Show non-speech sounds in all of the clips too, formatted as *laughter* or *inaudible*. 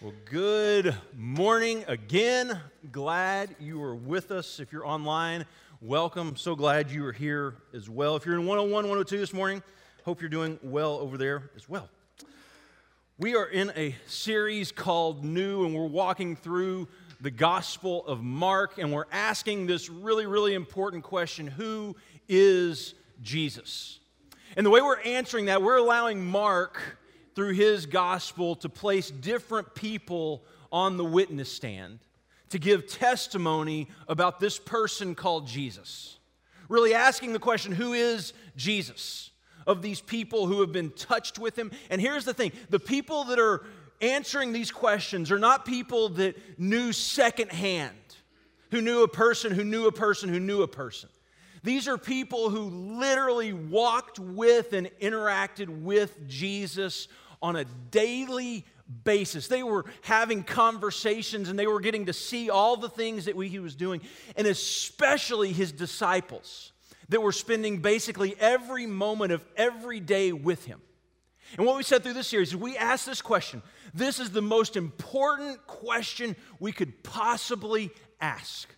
Well, good morning again. Glad you are with us. If you're online, welcome. So glad you are here as well. If you're in 101, 102 this morning, hope you're doing well over there as well. We are in a series called New, and we're walking through the Gospel of Mark, and we're asking this really, really important question Who is Jesus? And the way we're answering that, we're allowing Mark through his gospel to place different people on the witness stand to give testimony about this person called Jesus. Really asking the question who is Jesus? Of these people who have been touched with him. And here's the thing the people that are answering these questions are not people that knew secondhand, who knew a person, who knew a person, who knew a person. These are people who literally walked with and interacted with Jesus on a daily basis. They were having conversations and they were getting to see all the things that we, he was doing, and especially his disciples that were spending basically every moment of every day with him. And what we said through this series is we asked this question. This is the most important question we could possibly ask.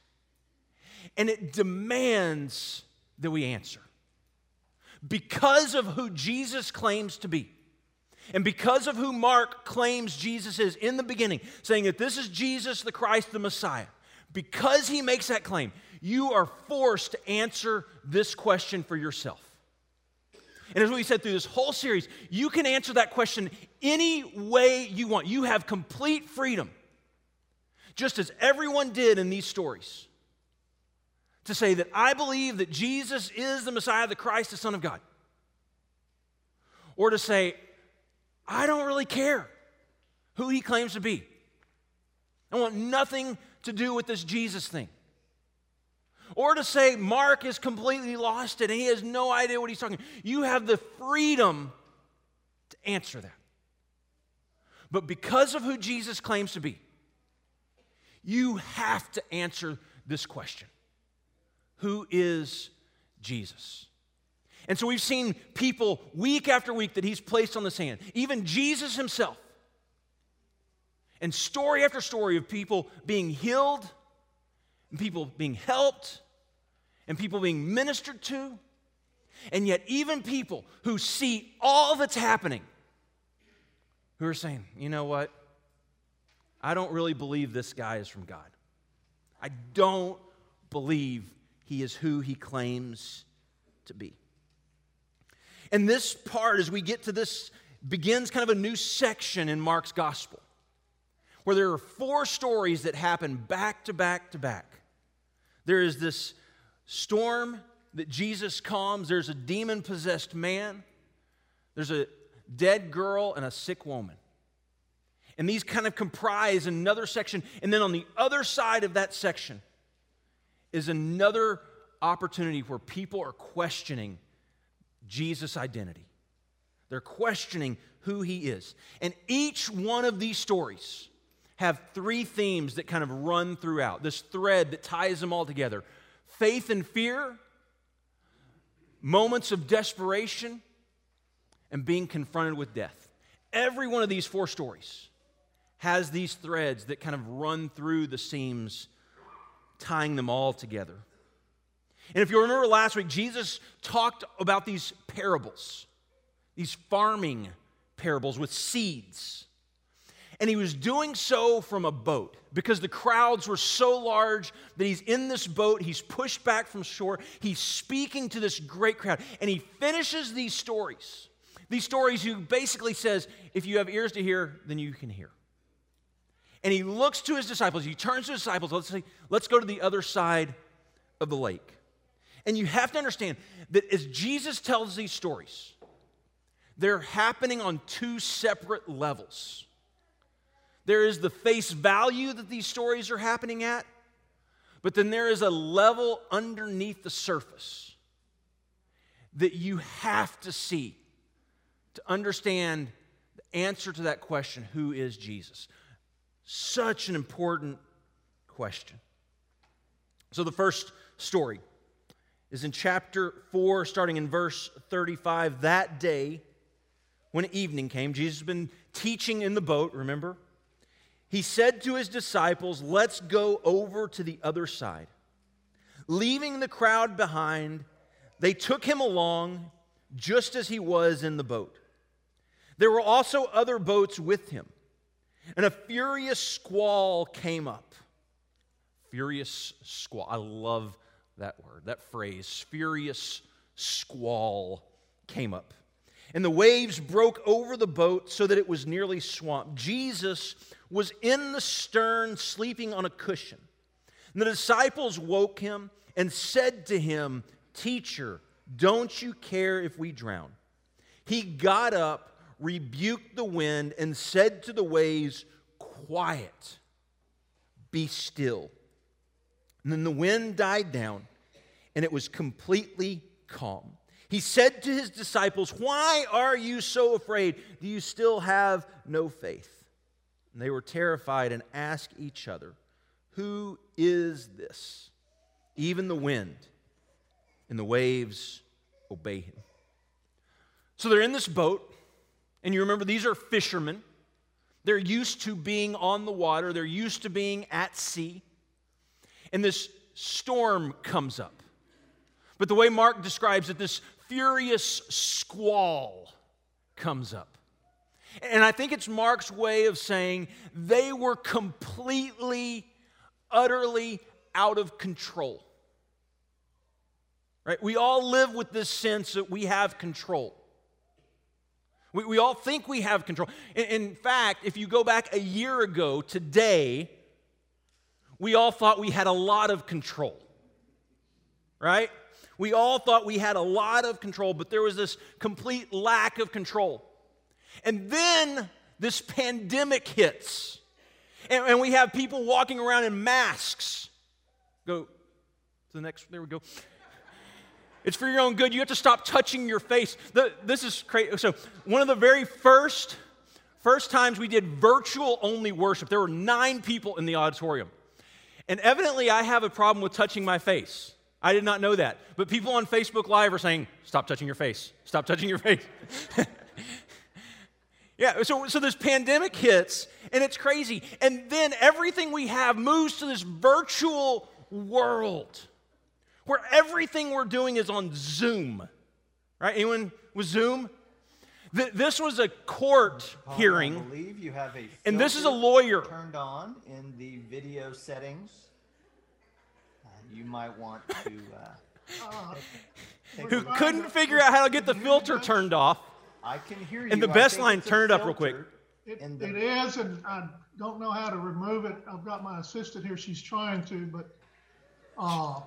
And it demands that we answer. Because of who Jesus claims to be, and because of who Mark claims Jesus is in the beginning, saying that this is Jesus the Christ, the Messiah, because he makes that claim, you are forced to answer this question for yourself. And as we said through this whole series, you can answer that question any way you want. You have complete freedom, just as everyone did in these stories, to say that I believe that Jesus is the Messiah, the Christ, the Son of God. Or to say, I don't really care who he claims to be. I want nothing to do with this Jesus thing. Or to say Mark is completely lost and he has no idea what he's talking. You have the freedom to answer that. But because of who Jesus claims to be, you have to answer this question Who is Jesus? And so we've seen people week after week that he's placed on the sand, even Jesus himself. And story after story of people being healed, and people being helped, and people being ministered to. And yet, even people who see all that's happening, who are saying, you know what? I don't really believe this guy is from God. I don't believe he is who he claims to be. And this part, as we get to this, begins kind of a new section in Mark's gospel where there are four stories that happen back to back to back. There is this storm that Jesus calms, there's a demon possessed man, there's a dead girl, and a sick woman. And these kind of comprise another section. And then on the other side of that section is another opportunity where people are questioning Jesus' identity. They're questioning who he is. And each one of these stories have three themes that kind of run throughout this thread that ties them all together faith and fear, moments of desperation, and being confronted with death. Every one of these four stories has these threads that kind of run through the seams, tying them all together. And if you remember last week, Jesus talked about these parables, these farming parables with seeds. And he was doing so from a boat because the crowds were so large that he's in this boat. He's pushed back from shore. He's speaking to this great crowd. And he finishes these stories. These stories, he basically says, if you have ears to hear, then you can hear. And he looks to his disciples. He turns to his disciples. Let's say, let's go to the other side of the lake. And you have to understand that as Jesus tells these stories, they're happening on two separate levels. There is the face value that these stories are happening at, but then there is a level underneath the surface that you have to see to understand the answer to that question who is Jesus? Such an important question. So, the first story is in chapter 4, starting in verse 35. That day, when evening came, Jesus had been teaching in the boat, remember? he said to his disciples, Let's go over to the other side. Leaving the crowd behind, they took him along just as he was in the boat. There were also other boats with him, and a furious squall came up. Furious squall. I love that word, that phrase. Furious squall came up. And the waves broke over the boat so that it was nearly swamped. Jesus was in the stern, sleeping on a cushion. And the disciples woke him and said to him, Teacher, don't you care if we drown? He got up, rebuked the wind, and said to the waves, Quiet, be still. And then the wind died down, and it was completely calm. He said to his disciples, Why are you so afraid? Do you still have no faith? And they were terrified and asked each other, Who is this? Even the wind and the waves obey him. So they're in this boat, and you remember these are fishermen. They're used to being on the water, they're used to being at sea. And this storm comes up. But the way Mark describes it, this furious squall comes up. And I think it's Mark's way of saying they were completely, utterly out of control. Right? We all live with this sense that we have control. We, we all think we have control. In, in fact, if you go back a year ago today, we all thought we had a lot of control. Right? We all thought we had a lot of control, but there was this complete lack of control. And then this pandemic hits, and, and we have people walking around in masks. Go to the next, there we go. It's for your own good. You have to stop touching your face. The, this is crazy. So, one of the very first first times we did virtual only worship, there were nine people in the auditorium. And evidently, I have a problem with touching my face. I did not know that. But people on Facebook Live are saying, Stop touching your face. Stop touching your face. *laughs* yeah, so, so this pandemic hits, and it's crazy. And then everything we have moves to this virtual world where everything we're doing is on Zoom. Right? Anyone with Zoom? This was a court oh, Paul, hearing. I believe you have a and this is a lawyer turned on in the video settings. Uh, you might want to. Uh, *laughs* who couldn't figure out how to get the filter turned off. I can hear you. And the best line, turn it up real quick. It, it is, and I don't know how to remove it. I've got my assistant here; she's trying to, but uh,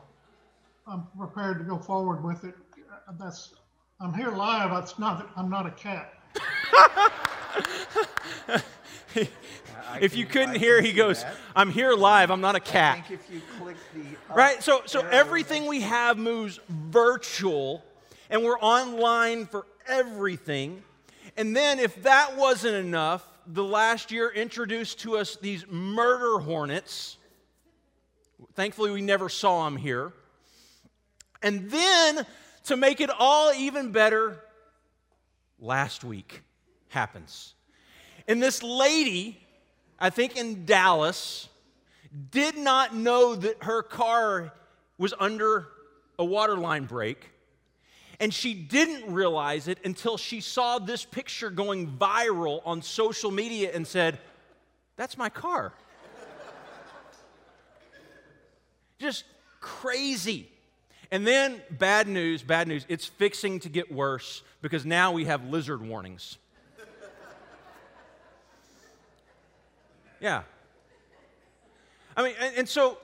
I'm prepared to go forward with it. That's I'm here live. It's not. I'm not a cat. *laughs* if you couldn't hear, he goes, that. "I'm here live. I'm not a cat." I think if you click the right, so so everything we have moves virtual, and we're online for everything. And then, if that wasn't enough, the last year introduced to us these murder hornets. Thankfully, we never saw them here. And then, to make it all even better, last week happens. And this lady, I think in Dallas, did not know that her car was under a water line break. And she didn't realize it until she saw this picture going viral on social media and said, That's my car. Just crazy. And then, bad news, bad news, it's fixing to get worse because now we have lizard warnings. Yeah. I mean, and, and, so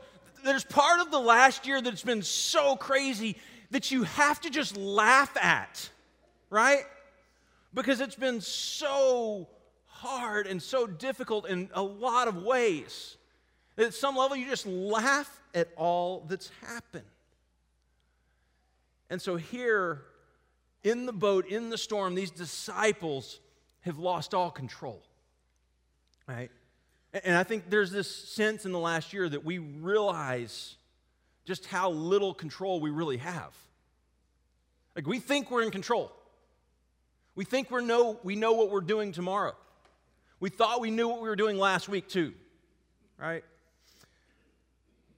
there's part of the last year that's been so crazy that you have to just laugh at, right? Because it's been so hard and so difficult in a lot of ways. At some level, you just laugh at all that's happened. And so here in the boat, in the storm, these disciples have lost all control. Right? And I think there's this sense in the last year that we realize just how little control we really have. Like we think we're in control. We think we know we know what we're doing tomorrow. We thought we knew what we were doing last week too. right?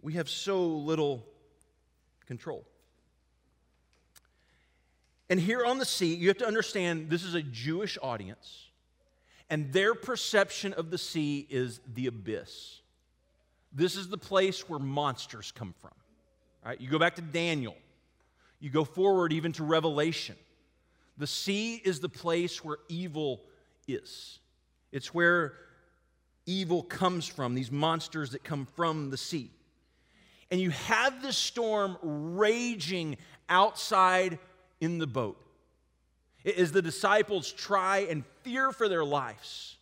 We have so little control. And here on the sea, you have to understand this is a Jewish audience, and their perception of the sea is the abyss. This is the place where monsters come from. Right? You go back to Daniel, you go forward even to Revelation. The sea is the place where evil is. It's where evil comes from, these monsters that come from the sea. And you have this storm raging outside in the boat as the disciples try and fear for their lives.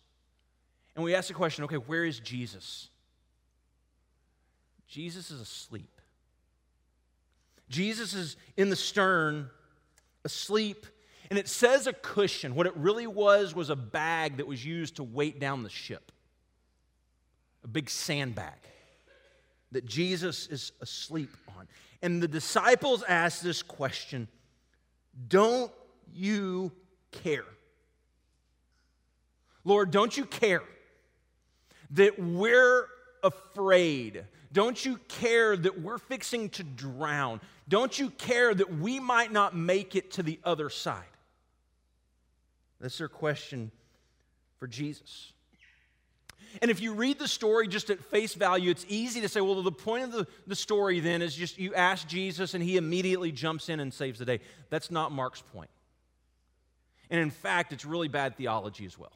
And we ask the question okay, where is Jesus? Jesus is asleep. Jesus is in the stern, asleep, and it says a cushion. What it really was was a bag that was used to weight down the ship, a big sandbag that Jesus is asleep on. And the disciples ask this question Don't you care? Lord, don't you care that we're afraid? Don't you care that we're fixing to drown? Don't you care that we might not make it to the other side? That's their question for Jesus. And if you read the story just at face value, it's easy to say, well, the point of the, the story then is just you ask Jesus and he immediately jumps in and saves the day. That's not Mark's point. And in fact, it's really bad theology as well.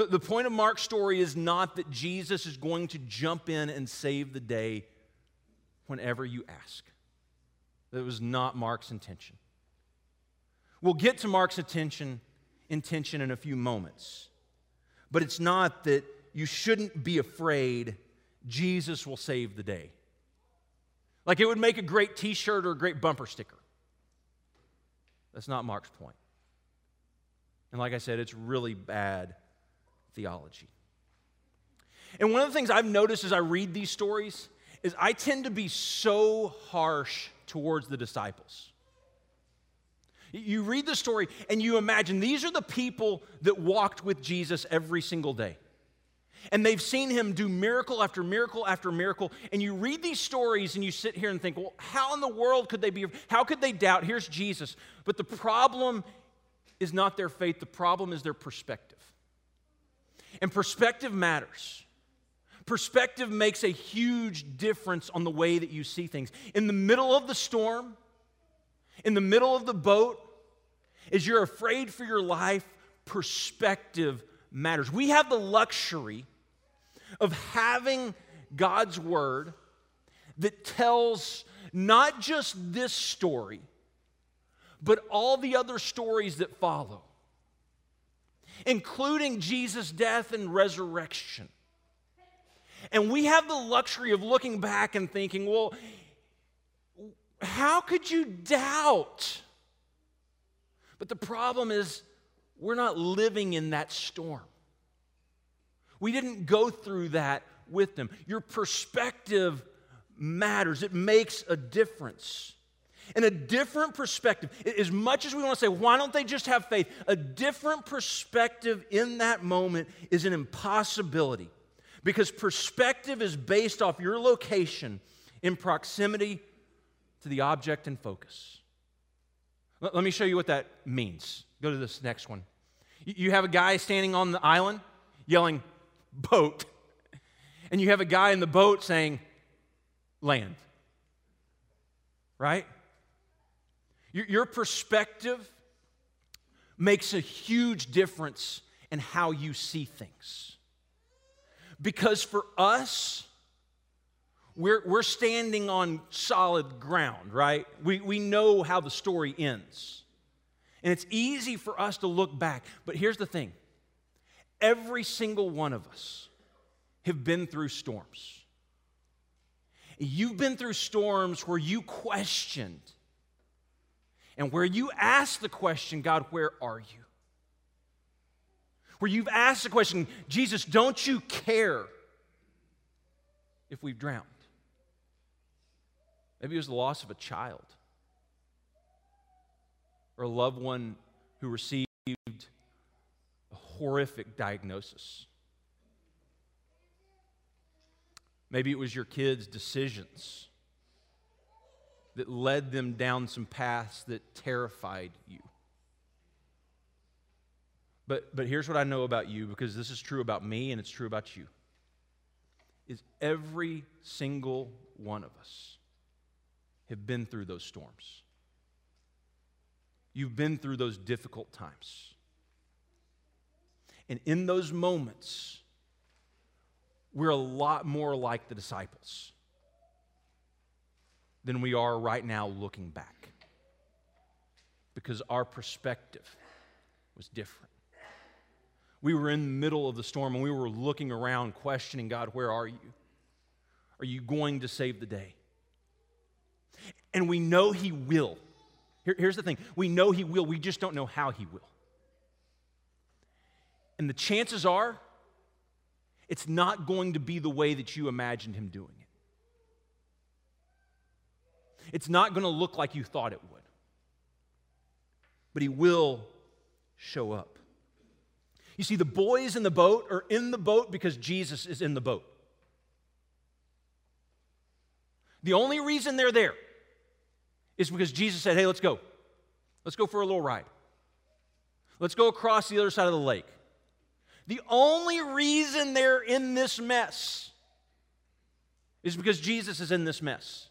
The, the point of Mark's story is not that Jesus is going to jump in and save the day whenever you ask. That was not Mark's intention. We'll get to Mark's attention, intention in a few moments. But it's not that you shouldn't be afraid Jesus will save the day. Like it would make a great t shirt or a great bumper sticker. That's not Mark's point. And like I said, it's really bad theology. And one of the things I've noticed as I read these stories is I tend to be so harsh towards the disciples. You read the story and you imagine these are the people that walked with Jesus every single day. And they've seen him do miracle after miracle after miracle. And you read these stories and you sit here and think, well, how in the world could they be? How could they doubt? Here's Jesus. But the problem is not their faith, the problem is their perspective. And perspective matters. Perspective makes a huge difference on the way that you see things. In the middle of the storm, in the middle of the boat, as you're afraid for your life, perspective matters. We have the luxury of having God's word that tells not just this story, but all the other stories that follow, including Jesus' death and resurrection. And we have the luxury of looking back and thinking, well, how could you doubt? But the problem is, we're not living in that storm. We didn't go through that with them. Your perspective matters, it makes a difference. And a different perspective, as much as we want to say, why don't they just have faith? A different perspective in that moment is an impossibility because perspective is based off your location in proximity to the object and focus. Let, me show you what that means. Go to this next one. You have a guy standing on the island yelling, boat. And you have a guy in the boat saying, land. Right? Your perspective makes a huge difference in how you see things. Because for us, we're, we're standing on solid ground, right? We, we know how the story ends. And it's easy for us to look back. But here's the thing every single one of us have been through storms. You've been through storms where you questioned and where you ask the question, God, where are you? Where you've asked the question, Jesus, don't you care if we've drowned? Maybe it was the loss of a child or a loved one who received a horrific diagnosis. Maybe it was your kids' decisions that led them down some paths that terrified you. But, but here's what I know about you because this is true about me and it's true about you. Is every single one of us have been through those storms. You've been through those difficult times. And in those moments, we're a lot more like the disciples than we are right now looking back because our perspective was different. We were in the middle of the storm and we were looking around, questioning God, where are you? Are you going to save the day? And we know He will. Here, here's the thing we know He will, we just don't know how He will. And the chances are, it's not going to be the way that you imagined Him doing. It's not going to look like you thought it would. But He will show up. You see, the boys in the boat are in the boat because Jesus is in the boat. The only reason they're there is because Jesus said, Hey, let's go. Let's go for a little ride. Let's go across the other side of the lake. The only reason they're in this mess is because Jesus is in this mess.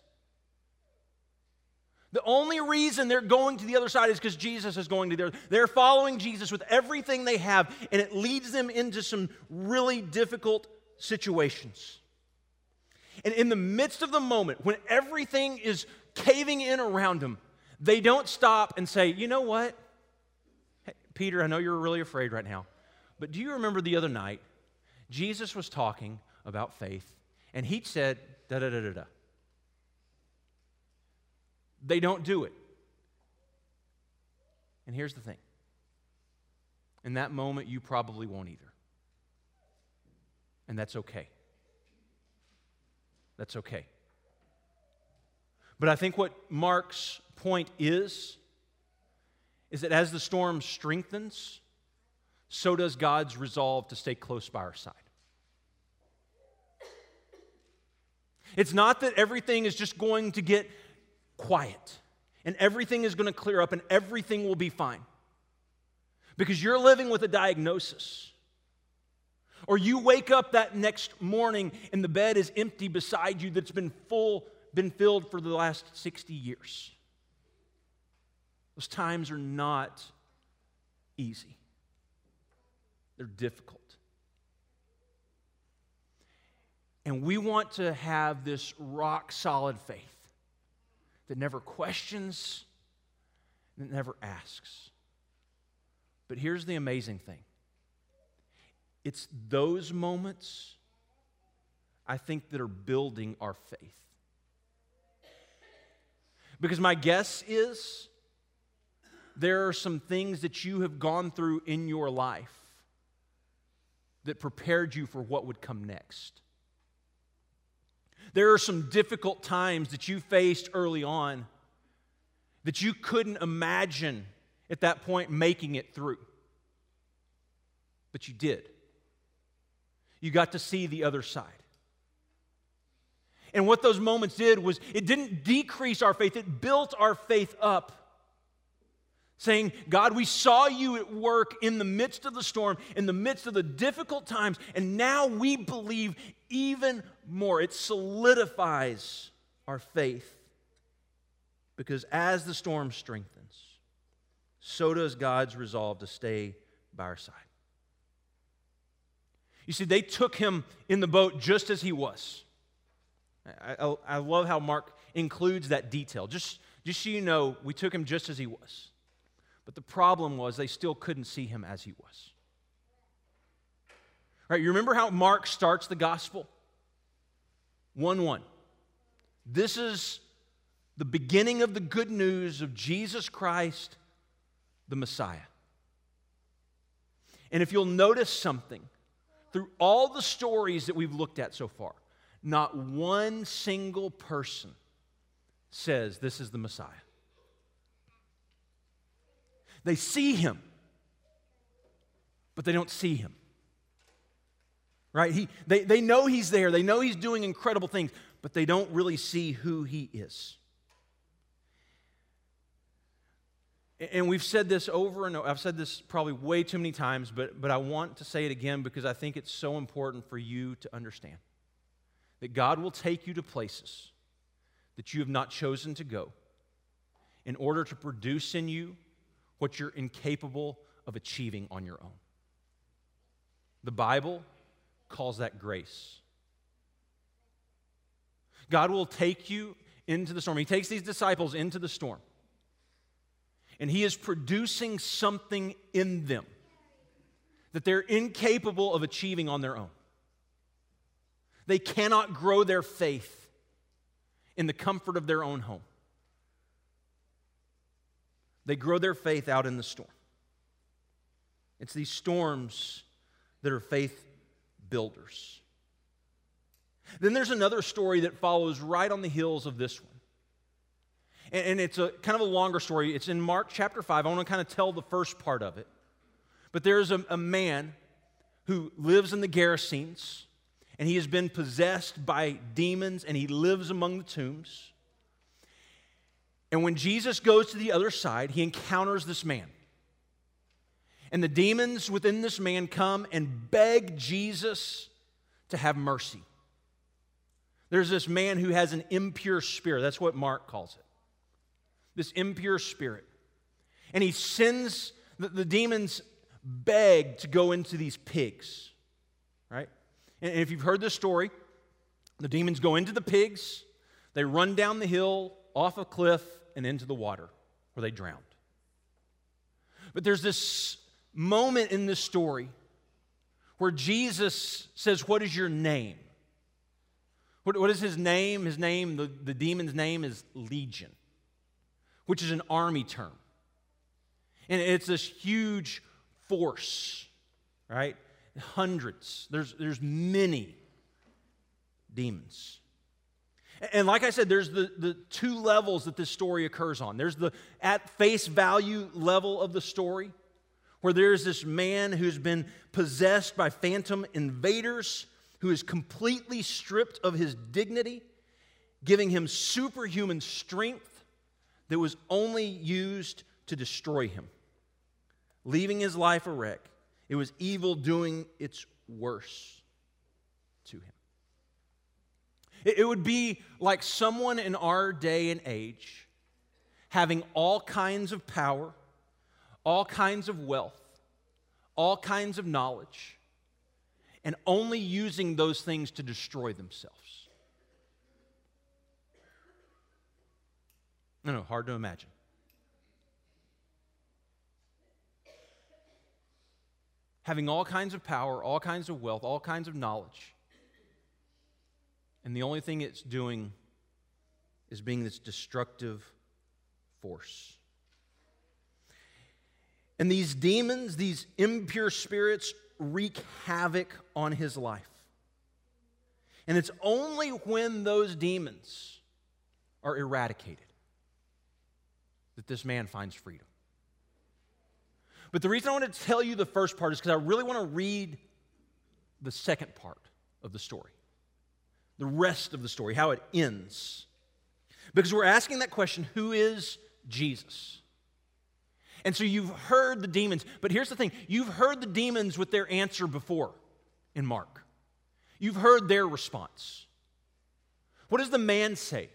The only reason they're going to the other side is because Jesus is going to there. They're following Jesus with everything they have, and it leads them into some really difficult situations. And in the midst of the moment, when everything is caving in around them, they don't stop and say, You know what? Hey, Peter, I know you're really afraid right now, but do you remember the other night? Jesus was talking about faith, and he said, da da da da da. They don't do it. And here's the thing in that moment, you probably won't either. And that's okay. That's okay. But I think what Mark's point is, is that as the storm strengthens, so does God's resolve to stay close by our side. It's not that everything is just going to get quiet and everything is going to clear up and everything will be fine. Because you're living with a diagnosis. Or you wake up that next morning and the bed is empty beside you that's been full, been filled for the last 60 years. Those times are not easy. They're difficult. And we want to have this rock solid faith that never questions, that never asks. But here's the amazing thing it's those moments, I think, that are building our faith. Because my guess is there are some things that you have gone through in your life that prepared you for what would come next. There are some difficult times that you faced early on that you couldn't imagine at that point making it through. But you did. You got to see the other side. And what those moments did was it didn't decrease our faith, it built our faith up. Saying, God, we saw you at work in the midst of the storm, in the midst of the difficult times, and now we believe even more. It solidifies our faith. Because as the storm strengthens, so does God's resolve to stay by our side. You see, they took him in the boat just as he was. I, I, I, love how Mark includes that detail. Just, just so you know, we took him just as he was. But the problem was they still couldn't see him as he was. Right? You remember how Mark starts the gospel? 1 1. This is the beginning of the good news of Jesus Christ, the Messiah. And if you'll notice something, through all the stories that we've looked at so far, not one single person says this is the Messiah. They see him, but they don't see him. right? He, they, they know he's there, they know he's doing incredible things, but they don't really see who he is. And we've said this over and over. I've said this probably way too many times, but, but I want to say it again because I think it's so important for you to understand that God will take you to places that you have not chosen to go in order to produce in you what you're incapable of achieving on your own. The Bible calls that grace. God will take you into the storm. He takes these disciples into the storm and He is producing something in them that they're incapable of achieving on their own. They cannot grow their faith in the comfort of their own home. They grow their faith out in the storm. It's these storms that are faith builders. Then there's another story that follows right on the heels of this one. And, it's a kind of a longer story. It's in Mark chapter 5. I want to kind of tell the first part of it. But there's a, a man who lives in the Gerasenes, and he has been possessed by demons, and he lives among the tombs. And when Jesus goes to the other side, he encounters this man. And the demons within this man come and beg Jesus to have mercy. There's this man who has an impure spirit. That's what Mark calls it this impure spirit. And he sends the, the demons beg to go into these pigs, right? And if you've heard this story, the demons go into the pigs, they run down the hill, off a cliff, and into the water where they drowned. But there's this moment in this story where Jesus says, What is your name? What, what is his name? His name, the, the demon's name is Legion which is an army term. And it's this huge force, right? Hundreds. There's, there's many demons. And like I said, there's the, the two levels that this story occurs on. There's the at face value level of the story, where there's this man who's been possessed by phantom invaders, who is completely stripped of his dignity, giving him superhuman strength that was only used to destroy him, leaving his life a wreck. It was evil doing its worst to him. It would be like someone in our day and age having all kinds of power, all kinds of wealth, all kinds of knowledge, and only using those things to destroy themselves. No, no, hard to imagine. Having all kinds of power, all kinds of wealth, all kinds of knowledge. And the only thing it's doing is being this destructive force. And these demons, these impure spirits, wreak havoc on his life. And it's only when those demons are eradicated that this man finds freedom. But the reason I want to tell you the first part is because I really want to read the second part of the story, the rest of the story, how it ends. Because we're asking that question who is Jesus? And so you've heard the demons, but here's the thing you've heard the demons with their answer before in Mark. You've heard their response. What does the man say?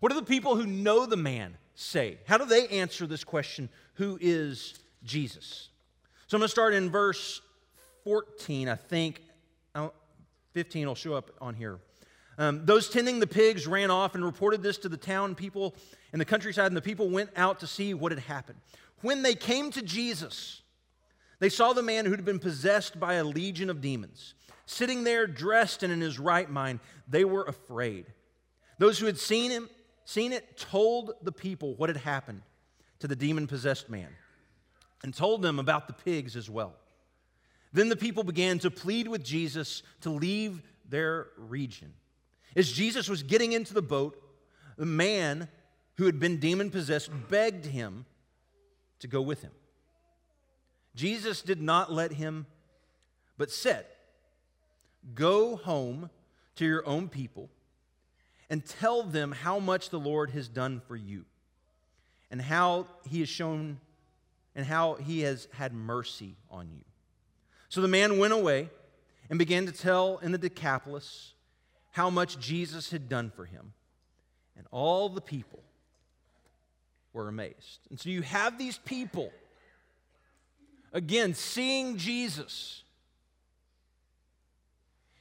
What do the people who know the man say? How do they answer this question who is Jesus? So I'm going to start in verse 14, I think. 15 will show up on here. Um, those tending the pigs ran off and reported this to the town people in the countryside, and the people went out to see what had happened. When they came to Jesus, they saw the man who'd been possessed by a legion of demons. Sitting there, dressed and in his right mind, they were afraid. Those who had seen him seen it, told the people what had happened to the demon possessed man and told them about the pigs as well. Then the people began to plead with Jesus to leave their region. As Jesus was getting into the boat, the man who had been demon possessed begged him to go with him. Jesus did not let him, but said, Go home to your own people and tell them how much the Lord has done for you and how he has shown and how he has had mercy on you. So the man went away and began to tell in the Decapolis how much Jesus had done for him. And all the people were amazed. And so you have these people, again, seeing Jesus.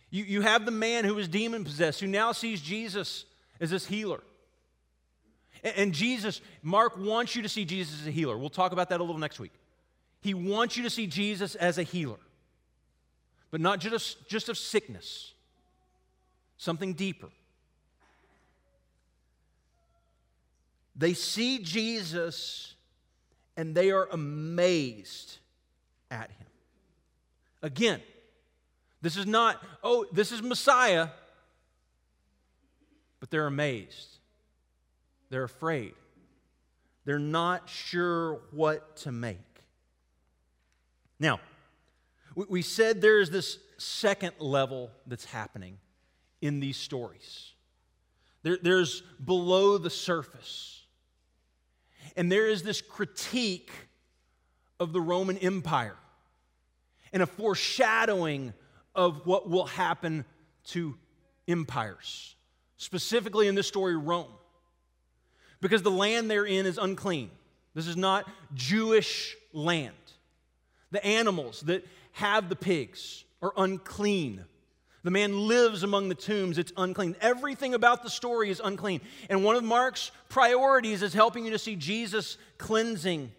You, you have the man who was demon possessed, who now sees Jesus as this healer. And, and Jesus, Mark wants you to see Jesus as a healer. We'll talk about that a little next week. He wants you to see Jesus as a healer, but not just, just of sickness, something deeper. They see Jesus and they are amazed at him. Again, this is not, oh, this is Messiah, but they're amazed. They're afraid. They're not sure what to make. Now, we said there is this second level that's happening in these stories. There, there's below the surface. And there is this critique of the Roman Empire and a foreshadowing of what will happen to empires, specifically in this story, Rome. Because the land they're in is unclean. This is not Jewish land. The animals that have the pigs are unclean. The man lives among the tombs, it's unclean. Everything about the story is unclean. And one of Mark's priorities is helping you to see Jesus cleansing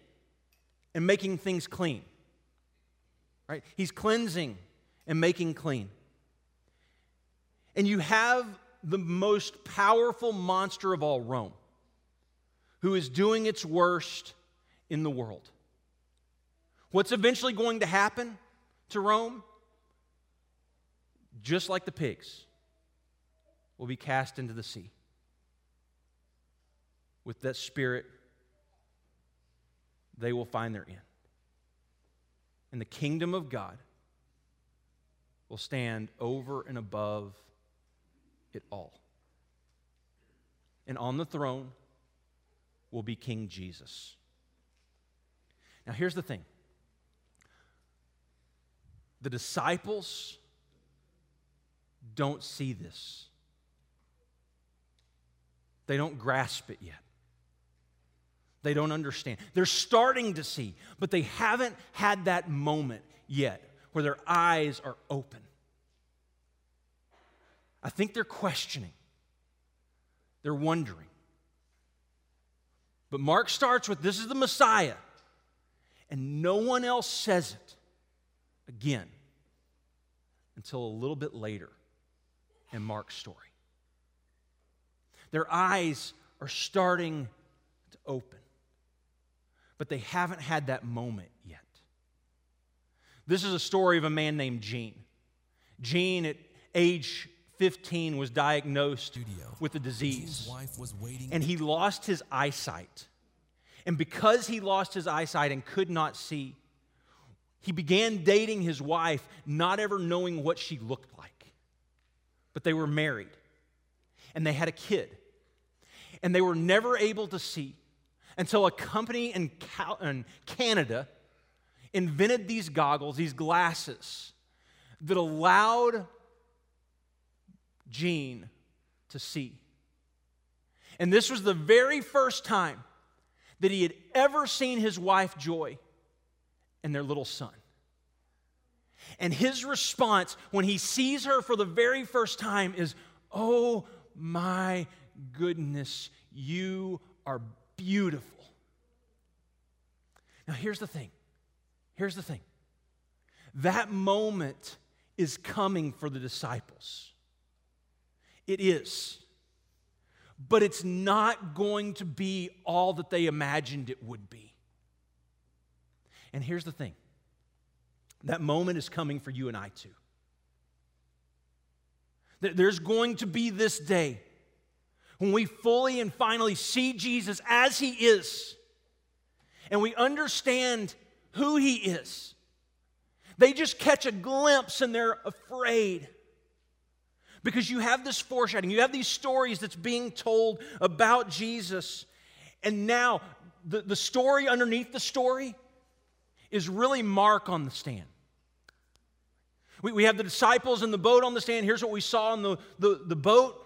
and making things clean. Right? He's cleansing and making clean. And you have the most powerful monster of all, Rome, who is doing its worst in the world. What's eventually going to happen to Rome? just like the pigs, will be cast into the sea. With that spirit, they will find their end. And the kingdom of God will stand over and above it all. And on the throne will be King Jesus. Now, here's the thing the disciples don't see this. They don't grasp it yet. They don't understand. They're starting to see, but they haven't had that moment yet where their eyes are open. I think they're questioning, they're wondering. But Mark starts with this is the Messiah, and no one else says it again until a little bit later in Mark's story. Their eyes are starting to open, but they haven't had that moment yet. This is a story of a man named Gene. Gene, at age 15, was diagnosed Studio. with a disease, and he lost his eyesight. And because he lost his eyesight and could not see, he began dating his wife, not ever knowing what she looked like but they were married and they had a kid. And they were never able to see until a company in, Canada invented these goggles, these glasses, that allowed Gene to see. And this was the very first time that he had ever seen his wife Joy and their little son. And his response when he sees her for the very first time is, Oh my goodness, you are beautiful. Now, here's the thing. Here's the thing. That moment is coming for the disciples. It is. But it's not going to be all that they imagined it would be. And here's the thing that moment is coming for you and I too. There's going to be this day when we fully and finally see Jesus as he is and we understand who he is. They just catch a glimpse and they're afraid. Because you have this foreshadowing, you have these stories that's being told about Jesus. And now, the, the story underneath the story is really Mark on the stand. We, we have the disciples in the boat on the stand. Here's what we saw in the, the, the boat.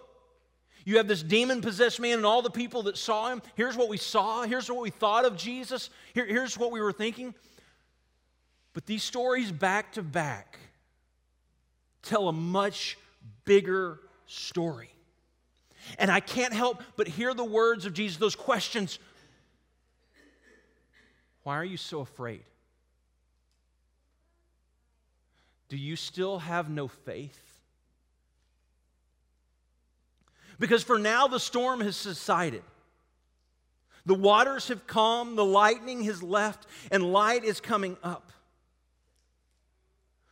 You have this demon possessed man and all the people that saw him. Here's what we saw. Here's what we thought of Jesus. Here, here's what we were thinking. But these stories back to back tell a much bigger story. And I can't help but hear the words of Jesus, those questions. Why are you so afraid? Do you still have no faith? Because for now the storm has subsided. The waters have calmed, the lightning has left, and light is coming up.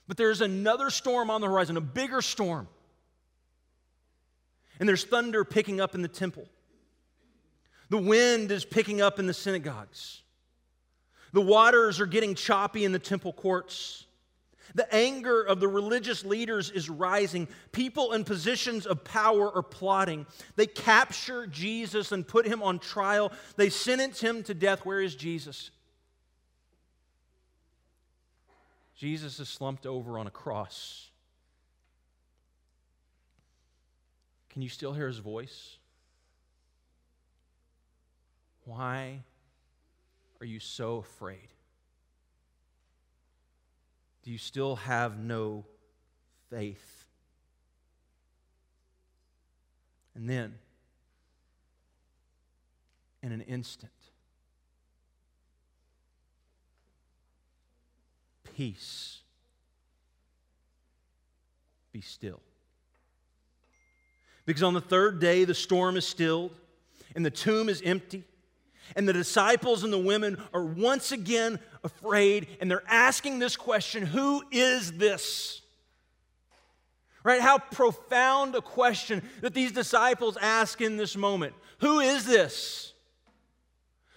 But there's another storm on the horizon, a bigger storm. And there's thunder picking up in the temple. The wind is picking up in the synagogues. The waters are getting choppy in the temple courts. The anger of the religious leaders is rising. People in positions of power are plotting. They capture Jesus and put him on trial. They sentence him to death. Where is Jesus? Jesus is slumped over on a cross. Can you still hear his voice? Why are you so afraid? Do you still have no faith? And then, in an instant, peace. Be still. Because on the third day, the storm is stilled and the tomb is empty. And the disciples and the women are once again afraid, and they're asking this question Who is this? Right? How profound a question that these disciples ask in this moment. Who is this?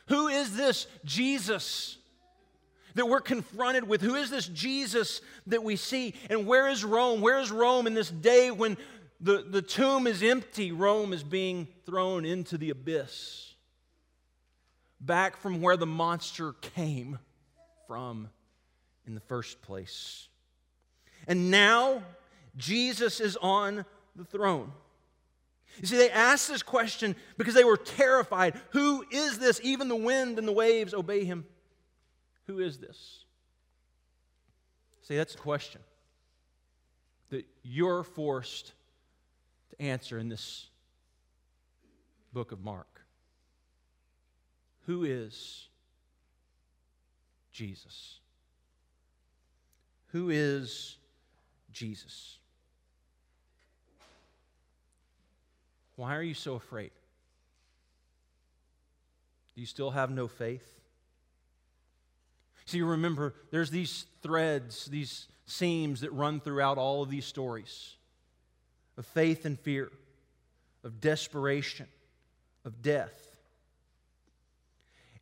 Who is this Jesus that we're confronted with? Who is this Jesus that we see? And where is Rome? Where is Rome in this day when the, the tomb is empty? Rome is being thrown into the abyss back from where the monster came from in the first place. And now Jesus is on the throne. You see, they asked this question because they were terrified. Who is this? Even the wind and the waves obey him. Who is this? See, that's a question that you're forced to answer in this book of Mark. Who is Jesus? Who is Jesus? Why are you so afraid? Do you still have no faith? See, you remember, there's these threads, these seams that run throughout all of these stories of faith and fear, of desperation, of death.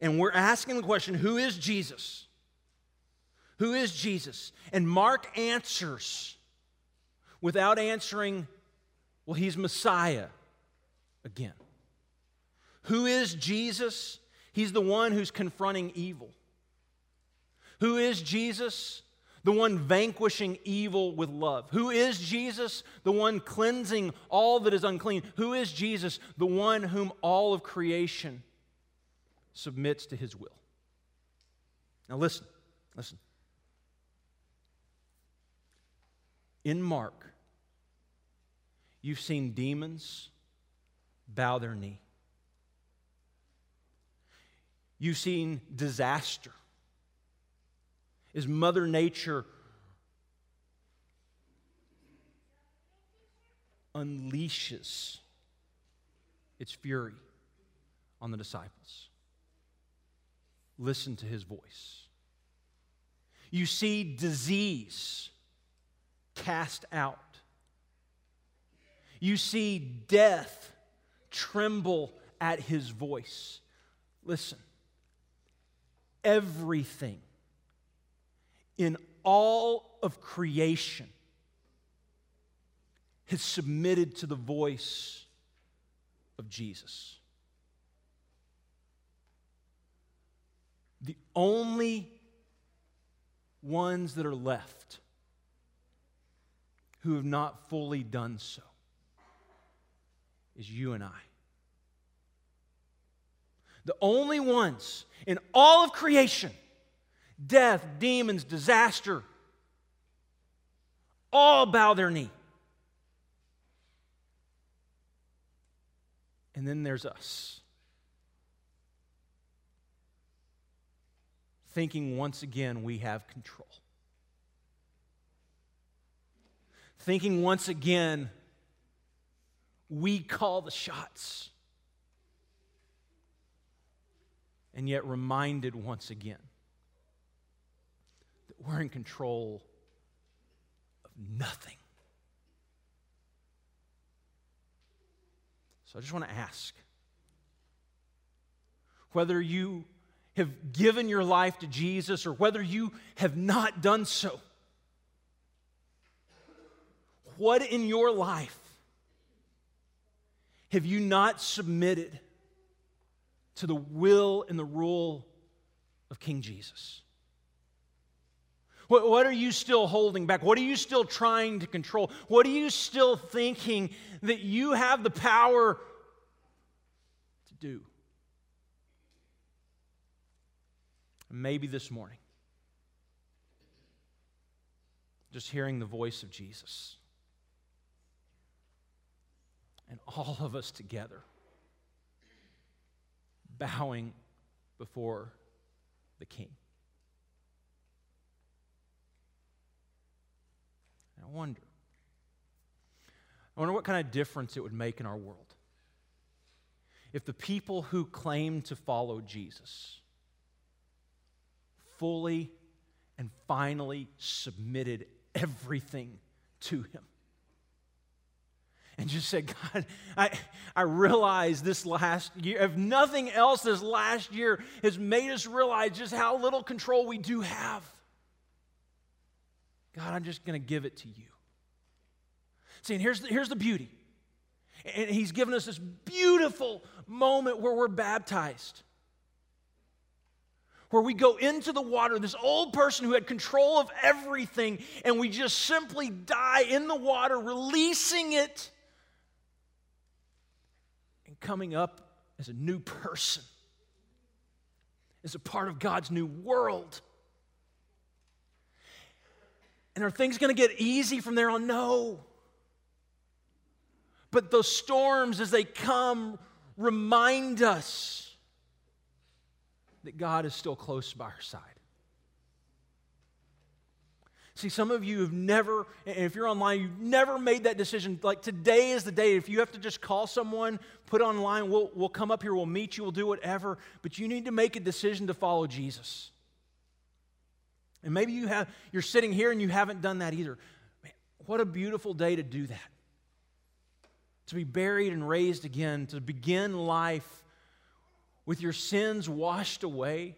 And we're asking the question who is Jesus? Who is Jesus? And Mark answers without answering, well, he's Messiah again. Who is Jesus? He's the one who's confronting evil. Who is Jesus? The one vanquishing evil with love. Who is Jesus? The one cleansing all that is unclean. Who is Jesus? The one whom all of creation submits to his will. Now, listen, listen. In Mark, you've seen demons bow their knee, you've seen disaster. Is Mother Nature unleashes its fury on the disciples listen to his voice. You see disease cast out. You see death tremble at his voice. Listen, everything in all of creation has submitted to the voice of Jesus. The only ones that are left who have not fully done so is you and I. The only ones in all of creation death, demons, disaster all bow their knee. And then there's us. Thinking once again we have control. Thinking once again we call the shots. And yet reminded once again that we're in control of nothing. So I just want to ask whether you have given your life to Jesus or whether you have not done so. What in your life have you not submitted to the will and the rule of King Jesus? What, are you still holding back? What are you still trying to control? What are you still thinking that you have the power to do? Maybe this morning, just hearing the voice of Jesus and all of us together bowing before the King. I wonder. I wonder what kind of difference it would make in our world if the people who claim to follow Jesus fully and finally submitted everything to Him. And just said, God, I, I realize this last year, if nothing else, this last year has made us realize just how little control we do have. God, I'm just going to give it to you. See, and here's the, here's the beauty. And he's given us this beautiful moment where we're baptized. Where we go into the water, this old person who had control of everything, and we just simply die in the water, releasing it and coming up as a new person, as a part of God's new world. And are things going to get easy from there on? No. But those storms, as they come, remind us that God is still close by her side. See, some of you have never, and if you're online, you've never made that decision. Like today is the day. If you have to just call someone, put online, we'll, we'll come up here, we'll meet you, we'll do whatever. But you need to make a decision to follow Jesus. And maybe you have, you're sitting here and you haven't done that either. Man, what a beautiful day to do that. To be buried and raised again, to begin life with your sins washed away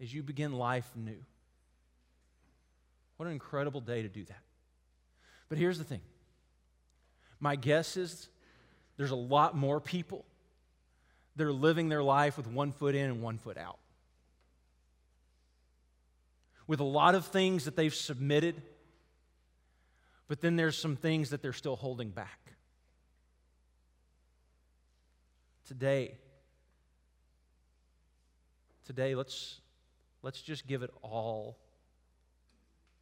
as you begin life new. What an incredible day to do that. But here's the thing my guess is there's a lot more people that are living their life with one foot in and one foot out with a lot of things that they've submitted, but then there's some things that they're still holding back. Today, today let's let's just give it all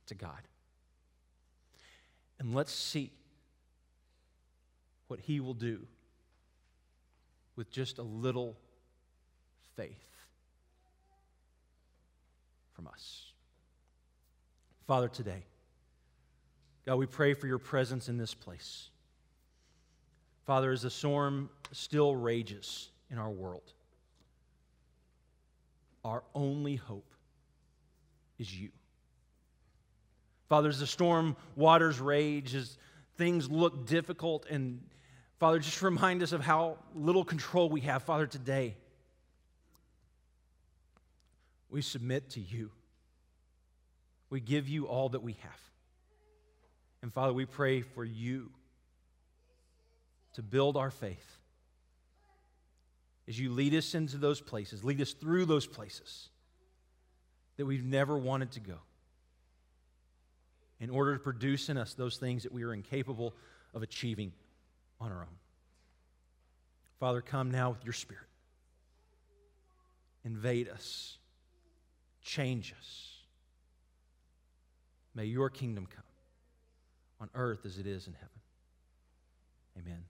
to God. And let's see what he will do with just a little faith from us. Father, today, God, we pray for your presence in this place. Father, as the storm still rages in our world, our only hope is you. Father, as the storm waters rage, as things look difficult, and Father, just remind us of how little control we have, Father, today. We submit to you. We give you all that we have. And Father, we pray for you to build our faith as you lead us into those places, lead us through those places that we've never wanted to go in order to produce in us those things that we are incapable of achieving on our own. Father, come now with your Spirit. Invade us, change us. May your kingdom come on earth as it is in heaven. Amen.